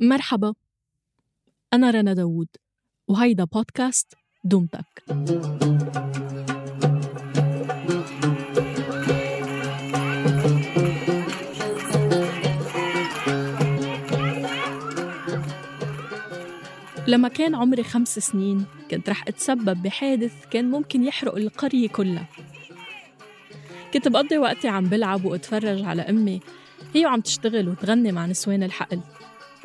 مرحبا. أنا رنا داوود وهيدا بودكاست دومتك. لما كان عمري خمس سنين كنت رح أتسبب بحادث كان ممكن يحرق القرية كلها. كنت بقضي وقتي عم بلعب وأتفرج على أمي. هي وعم تشتغل وتغني مع نسوان الحقل.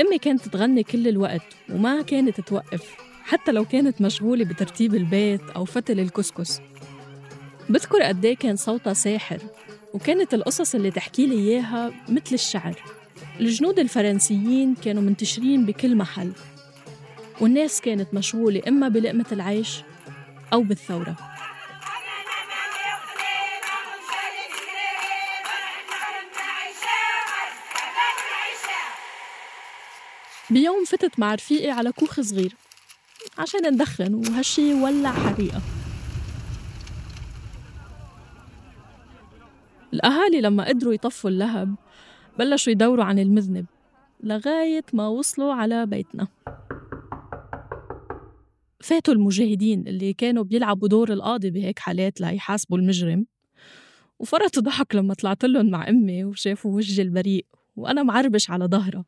أمي كانت تغني كل الوقت وما كانت توقف حتى لو كانت مشغولة بترتيب البيت أو فتل الكسكس. بذكر قد إيه كان صوتها ساحر وكانت القصص اللي تحكي لي إياها مثل الشعر. الجنود الفرنسيين كانوا منتشرين بكل محل والناس كانت مشغولة إما بلقمة العيش أو بالثورة. بيوم فتت مع رفيقي على كوخ صغير عشان ندخن وهالشي ولع حريقة. الأهالي لما قدروا يطفوا اللهب بلشوا يدوروا عن المذنب لغاية ما وصلوا على بيتنا. فاتوا المجاهدين اللي كانوا بيلعبوا دور القاضي بهيك حالات ليحاسبوا المجرم وفرطوا ضحك لما طلعت لهم مع أمي وشافوا وجهي البريء وأنا معربش على ظهرها.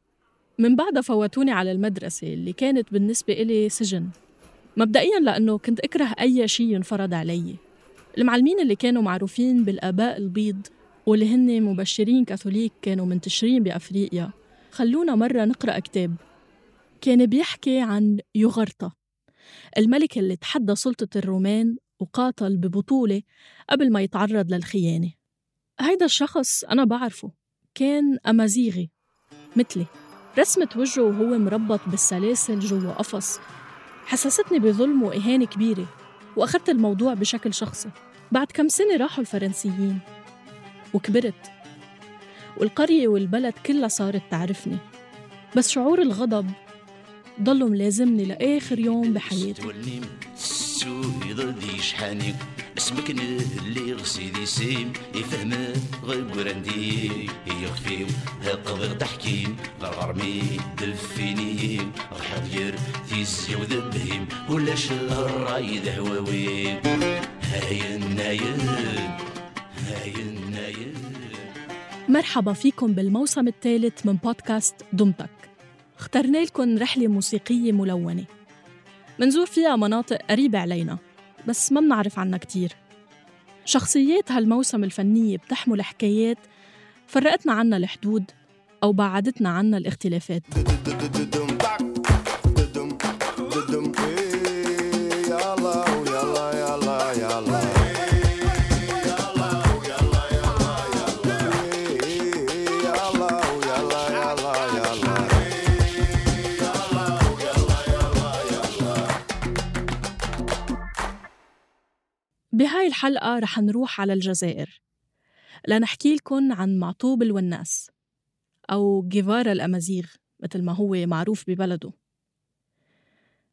من بعدها فوتوني على المدرسة اللي كانت بالنسبة إلي سجن. مبدئيا لأنه كنت أكره أي شيء ينفرض علي. المعلمين اللي كانوا معروفين بالآباء البيض واللي هن مبشرين كاثوليك كانوا منتشرين بأفريقيا. خلونا مرة نقرأ كتاب. كان بيحكي عن يوغرتا الملك اللي تحدى سلطة الرومان وقاتل ببطولة قبل ما يتعرض للخيانة. هيدا الشخص أنا بعرفه كان أمازيغي مثلي. رسمة وجهه وهو مربط بالسلاسل جوا قفص. حسستني بظلم وإهانة كبيرة وأخذت الموضوع بشكل شخصي. بعد كم سنة راحوا الفرنسيين وكبرت. والقرية والبلد كلها صارت تعرفني. بس شعور الغضب ضلوا ملازمني لآخر يوم بحياتي. اسمك اللي غسيدي سيم يفهم غير يخفيو هقضي تحكيم غرمي دلفينيم غحضير ثيسي وذبهيم ولا الراي ذهواويم هاي النايم هاي النايم. مرحبا فيكم بالموسم الثالث من بودكاست دمتك. اخترنا لكم رحلة موسيقية ملونة. منزور فيها مناطق قريبة علينا. بس ما بنعرف عنها كتير. شخصيات هالموسم الفنية بتحمل حكايات فرقتنا عنا الحدود أو بعدتنا عنا الاختلافات. بهاي الحلقة رح نروح على الجزائر. لنحكي لكم عن معطوب الوناس أو جيفارا الأمازيغ مثل ما هو معروف ببلده.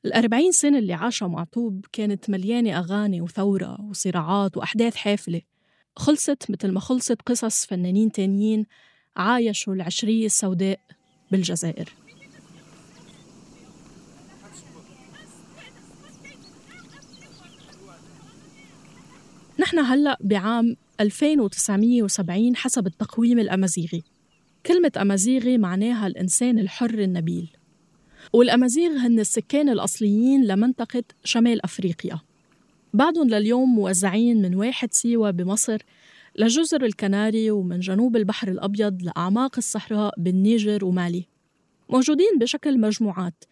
الأربعين سنة اللي عاشها معطوب كانت مليانة أغاني وثورة وصراعات وأحداث حافلة. خلصت مثل ما خلصت قصص فنانين تانيين عايشوا العشرية السوداء بالجزائر. نحن هلأ بعام 2970 حسب التقويم الأمازيغي. كلمة أمازيغي معناها الإنسان الحر النبيل. والأمازيغ هن السكان الأصليين لمنطقة شمال أفريقيا. بعدهم لليوم موزعين من واحد سيوة بمصر لجزر الكناري ومن جنوب البحر الأبيض لأعماق الصحراء بالنيجر ومالي. موجودين بشكل مجموعات.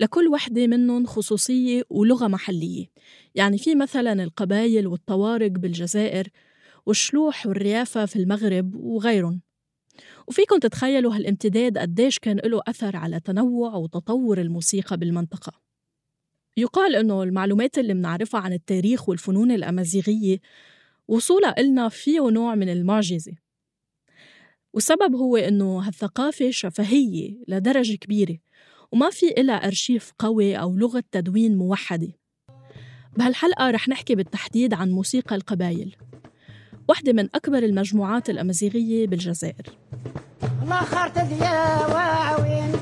لكل وحدة منهم خصوصية ولغة محلية. يعني في مثلا القبايل والطوارق بالجزائر والشلوح والريافة في المغرب وغيرهم. وفيكم تتخيلوا هالامتداد قديش كان له أثر على تنوع وتطور الموسيقى بالمنطقة. يقال إنه المعلومات اللي منعرفها عن التاريخ والفنون الأمازيغية وصولها إلنا فيه نوع من المعجزة. والسبب هو إنه هالثقافة شفهية لدرجة كبيرة. وما في إلا أرشيف قوي أو لغة تدوين موحدة. بهالحلقة رح نحكي بالتحديد عن موسيقى القبايل واحدة من أكبر المجموعات الأمازيغية بالجزائر. الله ديا واعوين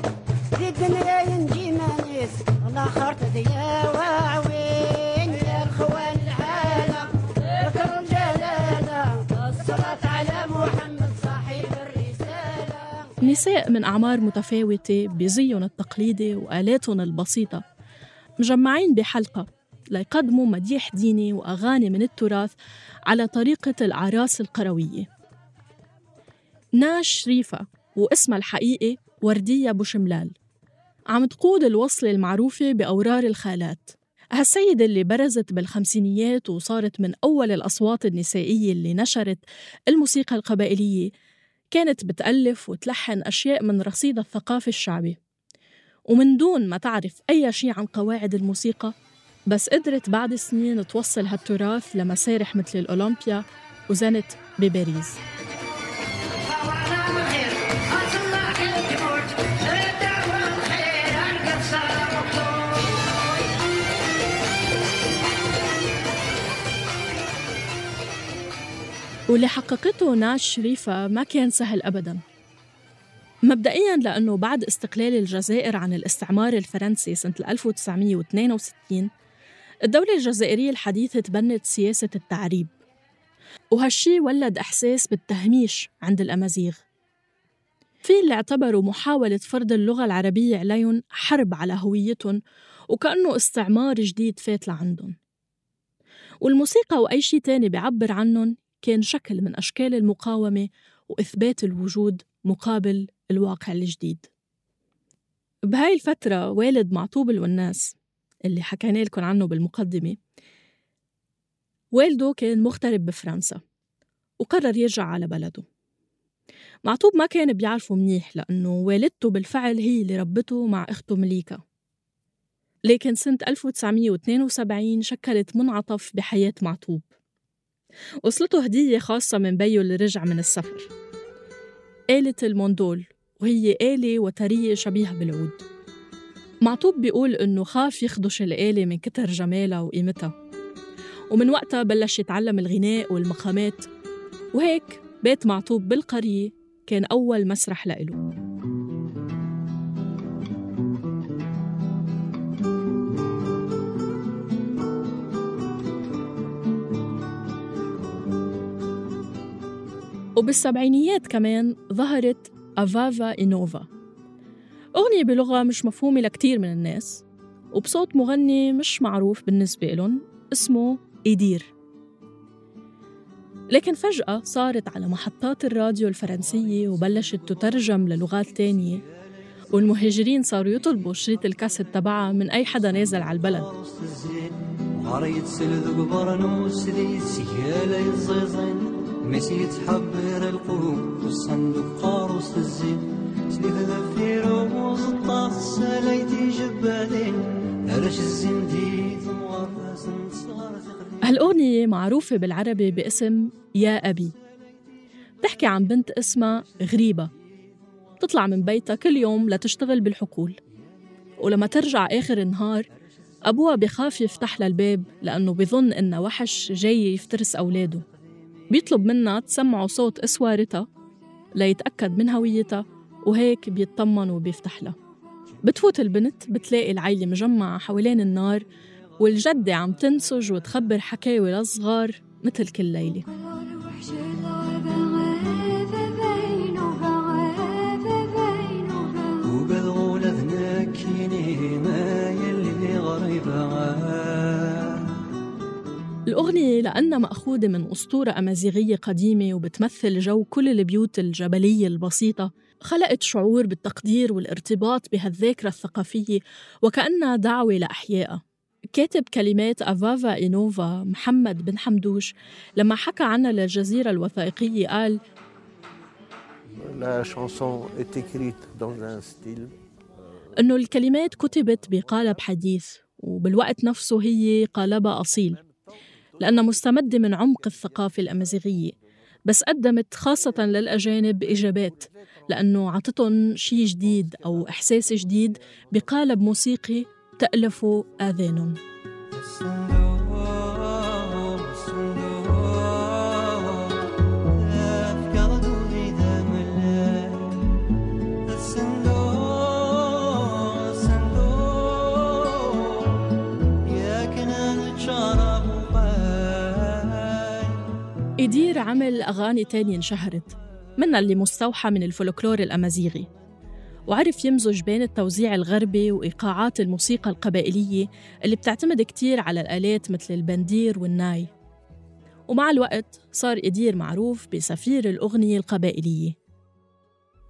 الدنيا ينجي مانيس ديا نساء من أعمار متفاوتة بزيهم التقليدي وآلاتهم البسيطة. مجمعين بحلقة ليقدموا مديح ديني وأغاني من التراث على طريقة الأعراس القروية. ناش شريفة واسمها الحقيقي وردية بوشملال عم تقود الوصلة المعروفة بأورار الخالات. هالسيدة اللي برزت بالخمسينيات وصارت من أول الأصوات النسائية اللي نشرت الموسيقى القبائلية كانت بتألف وتلحن أشياء من رصيد الثقافة الشعبي. ومن دون ما تعرف أي شيء عن قواعد الموسيقى بس قدرت بعد سنين توصل هالتراث لمسارح مثل الأولمبيا وزنت بباريس. واللي حققته ناش شريفة ما كان سهل أبداً. مبدئياً لأنه بعد استقلال الجزائر عن الاستعمار الفرنسي سنة 1962 الدولة الجزائرية الحديثة تبنت سياسة التعريب. وهالشي ولد إحساس بالتهميش عند الأمازيغ. في اللي اعتبروا محاولة فرض اللغة العربية عليهم حرب على هويتهم وكأنه استعمار جديد فات لعندهم. والموسيقى وأي شيء تاني بيعبر عنهم كان شكل من أشكال المقاومة وإثبات الوجود مقابل الواقع الجديد. بهاي الفترة والد معطوب الوناس اللي حكينا لكم عنه بالمقدمة والده كان مغترب بفرنسا وقرر يرجع على بلده. معطوب ما كان بيعرفه منيح لأنه والدته بالفعل هي اللي ربته مع أخته مليكا لكن سنة 1972 شكلت منعطف بحياة معطوب. وصلته هدية خاصة من بيو اللي رجع من السفر. آلة الموندول وهي آلة وترية شبيهة بالعود. معطوب بيقول إنه خاف يخدش الآلة من كتر جمالها وقيمتها. ومن وقتها بلش يتعلم الغناء والمقامات. وهيك بيت معطوب بالقرية كان أول مسرح لإله. وبالسبعينيات كمان ظهرت أفافا إنوفا أغنية بلغة مش مفهومة لكتير من الناس وبصوت مغني مش معروف بالنسبة لهم اسمه إيدير لكن فجأة صارت على محطات الراديو الفرنسية وبلشت تترجم للغات تانية والمهاجرين صاروا يطلبوا شريط الكاسيت تبعها من أي حدا نازل على البلد. ماشي يتحبر القلوب والصندوق قاروس الزين سليف ذفيروز الطاس سلايتي جبالين. هرش الزنديد هالأغنية معروفة بالعربي باسم يا أبي. بتحكي عن بنت اسمها غريبة. تطلع من بيتها كل يوم لتشتغل بالحقول. ولما ترجع آخر النهار أبوها بخاف يفتح لها الباب لأنه بظن إنها وحش جاي يفترس أولاده. بيطلب منها تسمعه صوت اسوارتها ليتأكد من هويتها وهيك بيطمن وبيفتح لها. بتفوت البنت بتلاقي العيلة مجمعة حوالين النار والجدة عم تنسج وتخبر حكاوي للصغار مثل كل ليلة. لأنها مأخوذة من أسطورة أمازيغية قديمة وبتمثل جو كل البيوت الجبلية البسيطة خلقت شعور بالتقدير والارتباط بهالذاكرة الثقافية وكأنها دعوة لأحيائها. كاتب كلمات أفافا إينوفا محمد بن حمدوش لما حكى عنها للجزيرة الوثائقية قال إنه الكلمات كتبت بقالب حديث وبالوقت نفسه هي قالبها أصيل. لأنها مستمدة من عمق الثقافة الأمازيغية بس قدمت خاصة للأجانب إجابات لأنه عطتهم شيء جديد أو إحساس جديد بقالب موسيقي تألفه آذانهم. إدير عمل أغاني تانية انشهرت منها اللي مستوحى من الفولكلور الأمازيغي. وعرف يمزج بين التوزيع الغربي وإيقاعات الموسيقى القبائلية اللي بتعتمد كتير على الآلات مثل البندير والناي. ومع الوقت صار إدير معروف بسفير الأغنية القبائلية.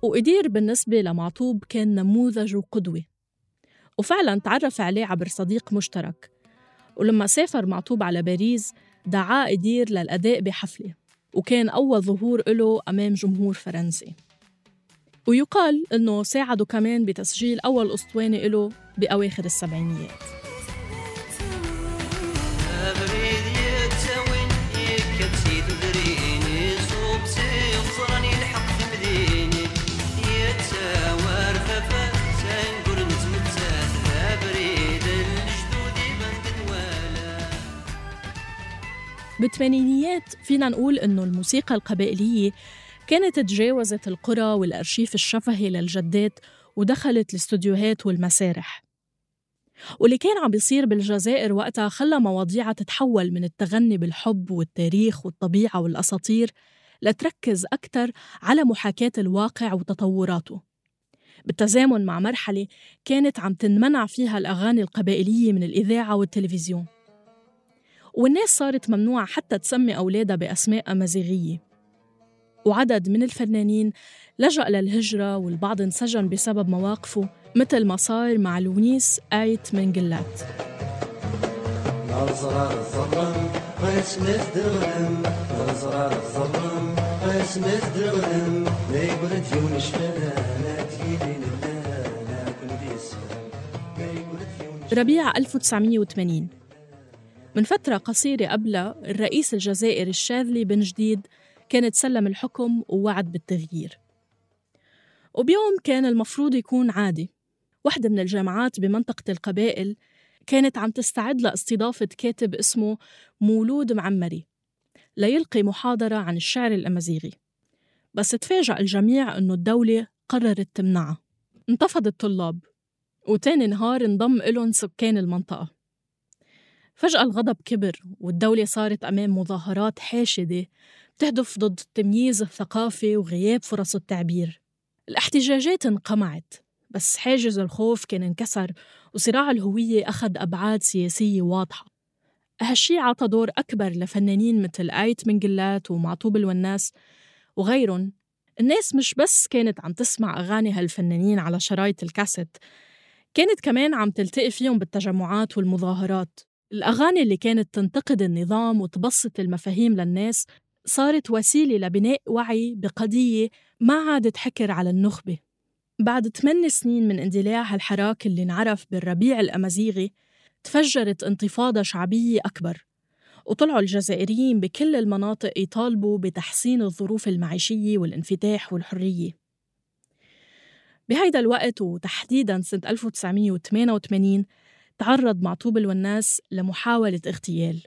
وإدير بالنسبة لمعطوب كان نموذج وقدوة. وفعلا تعرف عليه عبر صديق مشترك. ولما سافر معطوب على باريس دعاه إدير للأداء بحفلة وكان أول ظهور له أمام جمهور فرنسي. ويقال أنه ساعده كمان بتسجيل أول أسطوانة له بأواخر السبعينيات. بالثمانينيات فينا نقول إنه الموسيقى القبائلية كانت تجاوزت القرى والأرشيف الشفهي للجدات ودخلت الاستوديوهات والمسارح. واللي كان عم بيصير بالجزائر وقتها خلى مواضيعها تتحول من التغني بالحب والتاريخ والطبيعة والأساطير لتركز أكثر على محاكاة الواقع وتطوراته. بالتزامن مع مرحلة كانت عم تنمنع فيها الأغاني القبائلية من الإذاعة والتلفزيون. والناس صارت ممنوعة حتى تسمي أولادها بأسماء أمازيغية وعدد من الفنانين لجأ للهجرة والبعض انسجن بسبب مواقفه مثل ما صار مع لونيس آيت من جلات ربيع 1980 من فترة قصيرة قبلها الرئيس الجزائري الشاذلي بن جديد كان تسلم الحكم ووعد بالتغيير. وبيوم كان المفروض يكون عادي. واحدة من الجامعات بمنطقة القبائل كانت عم تستعد لاستضافة كاتب اسمه مولود معمري ليلقي محاضرة عن الشعر الأمازيغي. بس تفاجأ الجميع أنه الدولة قررت تمنعها انتفض الطلاب وتاني نهار انضم إلهم سكان المنطقة. فجأة الغضب كبر والدولة صارت أمام مظاهرات حاشدة بتهدف ضد التمييز الثقافي وغياب فرص التعبير. الاحتجاجات انقمعت بس حاجز الخوف كان انكسر وصراع الهوية أخذ أبعاد سياسية واضحة. هالشي عطى دور أكبر لفنانين مثل آيت من جلات ومعطوب الوناس وغيرهم. الناس مش بس كانت عم تسمع أغاني هالفنانين على شرايط الكاسيت كانت كمان عم تلتقي فيهم بالتجمعات والمظاهرات. الأغاني اللي كانت تنتقد النظام وتبسط المفاهيم للناس صارت وسيلة لبناء وعي بقضية ما عادت حكر على النخبة. بعد ثمان سنين من اندلاع هالحراك اللي انعرف بالربيع الأمازيغي تفجرت انتفاضة شعبية أكبر وطلعوا الجزائريين بكل المناطق يطالبوا بتحسين الظروف المعيشية والانفتاح والحرية. بهيدا الوقت وتحديداً سنة 1988 تعرض معطوب الوناس لمحاولة اغتيال.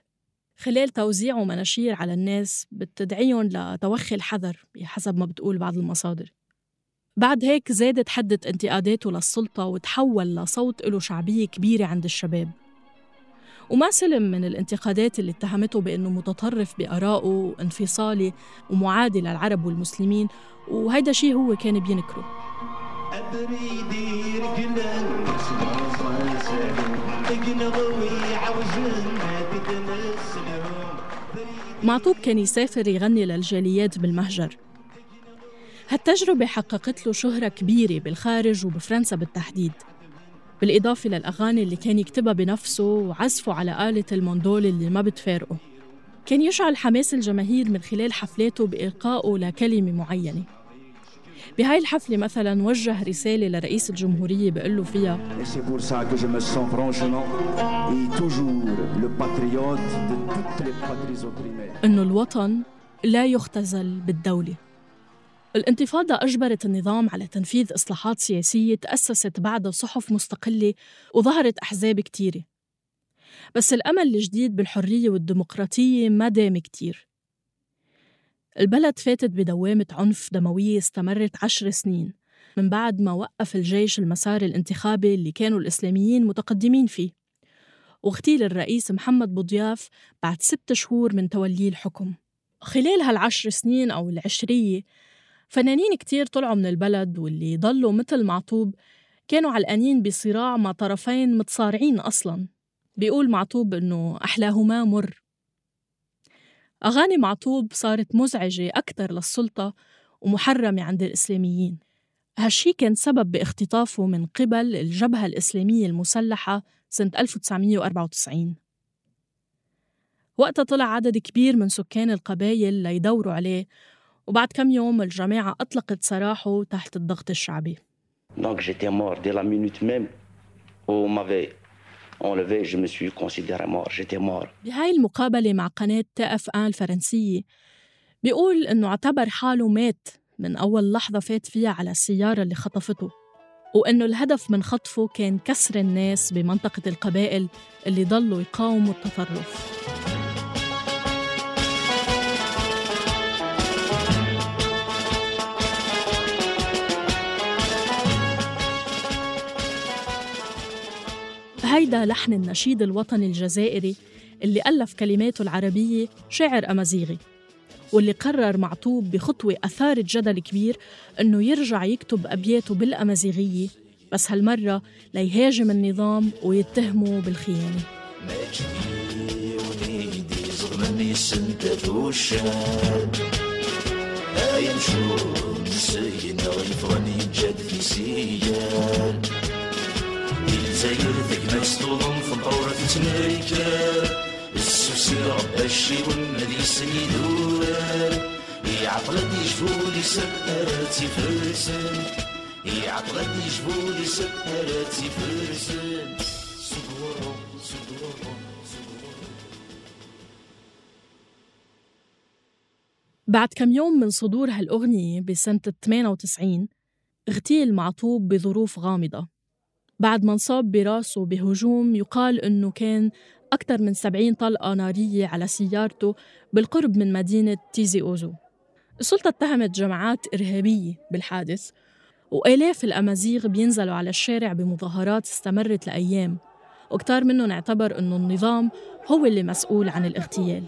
خلال توزيعه مناشير على الناس بتدعيهم لتوخي الحذر بحسب ما بتقول بعض المصادر. بعد هيك زادت حدة انتقاداته للسلطة وتحول لصوت له شعبية كبيرة عند الشباب. وما سلم من الانتقادات اللي اتهمته بأنه متطرف بآرائه وانفصالي ومعادي للعرب والمسلمين وهيدا شيء هو كان بينكره. معطوب كان يسافر يغني للجاليات بالمهجر. هالتجربة حققت له شهرة كبيرة بالخارج وبفرنسا بالتحديد. بالإضافة للأغاني اللي كان يكتبها بنفسه وعزفه على آلة الموندول اللي ما بتفارقه. كان يشعل حماس الجماهير من خلال حفلاته بإلقائه لكلمة معينة. بهاي الحفلة مثلا وجه رسالة لرئيس الجمهورية بيقول له فيها. إنه الوطن لا يختزل بالدولة. الانتفاضة أجبرت النظام على تنفيذ إصلاحات سياسية تأسست بعدها صحف مستقلة وظهرت أحزاب كتيرة. بس الأمل الجديد بالحرية والديمقراطية ما دام كتير. البلد فاتت بدوامة عنف دموية استمرت عشر سنين من بعد ما وقف الجيش المسار الانتخابي اللي كانوا الإسلاميين متقدمين فيه. واغتيل الرئيس محمد بوضياف بعد ست شهور من توليه الحكم. خلال هالعشر سنين أو العشرية فنانين كتير طلعوا من البلد واللي ضلوا مثل معطوب كانوا علقانين بصراع مع طرفين متصارعين أصلاً. بيقول معطوب إنه أحلاهما مر. أغاني معطوب صارت مزعجة أكثر للسلطة ومحرمة عند الإسلاميين. هالشي كان سبب باختطافه من قبل الجبهة الإسلامية المسلحة سنة 1994 وقتها طلع عدد كبير من سكان القبايل ليدوروا عليه وبعد كم يوم الجماعة أطلقت سراحه تحت الضغط الشعبي. Donc j'étais mort dès la minute même où on m'avait بهاي المقابلة مع قناة إف آن الفرنسية بيقول إنه اعتبر حاله مات من أول لحظة فات فيها على السيارة اللي خطفته وإنه الهدف من خطفه كان كسر الناس بمنطقة القبائل اللي ضلوا يقاوموا التطرف. هيدا لحن النشيد الوطني الجزائري اللي ألف كلماته العربية شاعر أمازيغي واللي قرر معطوب بخطوة أثارت جدل كبير إنه يرجع يكتب أبياته بالأمازيغية بس هالمرة ليهاجم النظام ويتهمه بالخيانة. الجزائر ذيك ما يسطولهم في الطورة تتمريكا السوسي ربى الشي والمدي سيدور يعطلتني جفولي سكراتي فرسن يعطلتني جفولي سكراتي فرسن صدورهم صدورهم بعد كم يوم من صدور هالأغنية بسنة 98 اغتيل معطوب بظروف غامضة. بعد ما انصاب براسه بهجوم يقال إنه كان أكثر من 70 طلقة نارية على سيارته بالقرب من مدينة تيزي أوزو. السلطة اتهمت جماعات إرهابية بالحادث وآلاف الأمازيغ بينزلوا على الشارع بمظاهرات استمرت لأيام وكتار منهم اعتبر أنه النظام هو اللي مسؤول عن الاغتيال.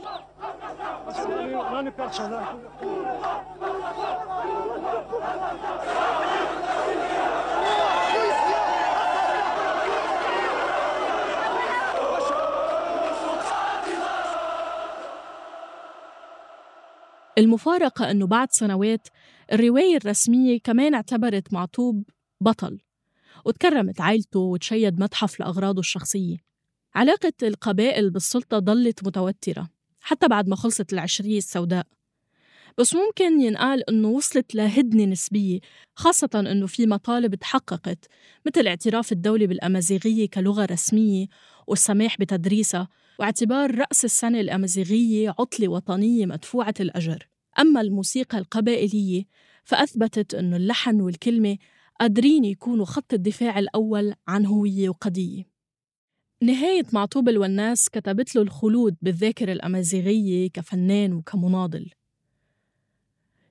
المفارقة أنه بعد سنوات الرواية الرسمية كمان اعتبرت معطوب بطل وتكرمت عائلته وتشيد متحف لأغراضه الشخصية. علاقة القبائل بالسلطة ضلت متوترة حتى بعد ما خلصت العشرية السوداء. بس ممكن ينقال أنه وصلت لهدنة نسبية خاصة أنه في مطالب تحققت مثل اعتراف الدولة بالأمازيغية كلغة رسمية والسماح بتدريسها واعتبار رأس السنة الأمازيغية عطلة وطنية مدفوعة الأجر. أما الموسيقى القبائلية فأثبتت أن اللحن والكلمة قادرين يكونوا خط الدفاع الأول عن هوية وقضية. نهاية معطوب الوناس كتبت له الخلود بالذاكرة الأمازيغية كفنان وكمناضل.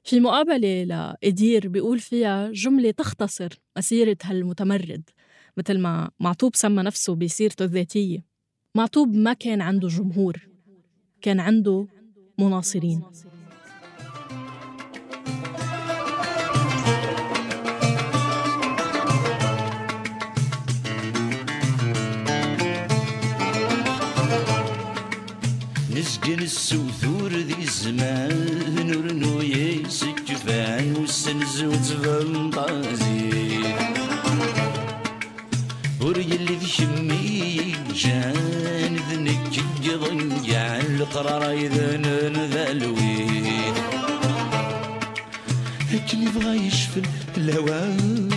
في مقابلة لإدير بيقول فيها جملة تختصر مسيرة هالمتمرد مثل ما معطوب سمى نفسه بسيرته الذاتية. معطوب ما كان عنده جمهور كان عنده مناصرين. نسجن السوثور ذي الزمان ورنو يسجفان والسنز وتفنطازي وري اللي ذي شمي جان ذنك ضنجع القرار إذن ذالوين لكن يبغى يشفي الهوان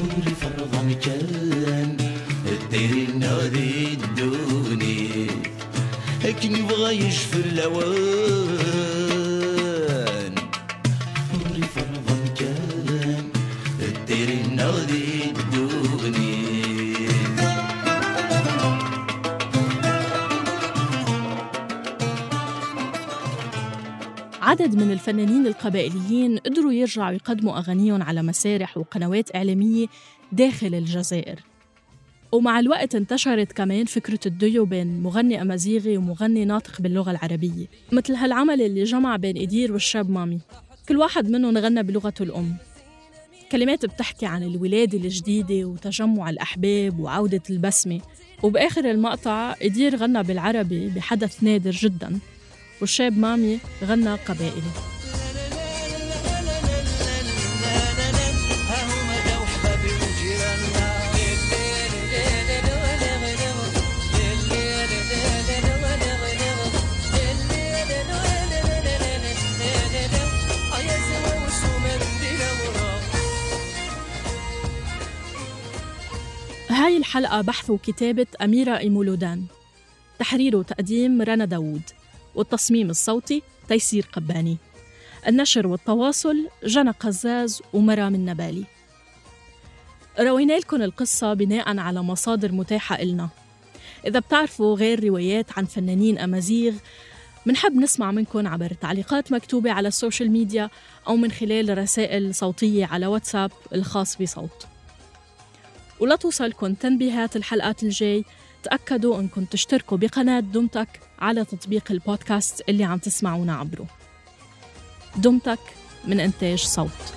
وري فرض مكان الدير النادي الدوني لكن يبغى يشفي الهوان عدد من الفنانين القبائليين قدروا يرجعوا يقدموا أغانيهم على مسارح وقنوات إعلامية داخل الجزائر. ومع الوقت انتشرت كمان فكرة الديو بين مغني أمازيغي ومغني ناطق باللغة العربية مثل هالعمل اللي جمع بين إدير والشاب مامي. كل واحد منهم غنى بلغته الأم. كلمات بتحكي عن الولادة الجديدة وتجمع الأحباب وعودة البسمة. وبآخر المقطع إدير غنى بالعربي بحدث نادر جدا. والشاب مامي غنى قبائلي. هاي الحلقة بحث وكتابة أميرة إيمولودان. تحرير وتقديم رنا داوود. والتصميم الصوتي تيسير قباني. النشر والتواصل جنى قزاز ومرام النبالي. روينا لكم القصة بناء على مصادر متاحة إلنا. إذا بتعرفوا غير روايات عن فنانين أمازيغ منحب نسمع منكم عبر تعليقات مكتوبة على السوشيال ميديا أو من خلال رسائل صوتية على واتساب الخاص بصوت. ولا توصلكم تنبيهات الحلقات الجاي تأكدوا أنكم تشتركوا بقناة دمتك على تطبيق البودكاست اللي عم تسمعونا عبره. دمتك من إنتاج صوت.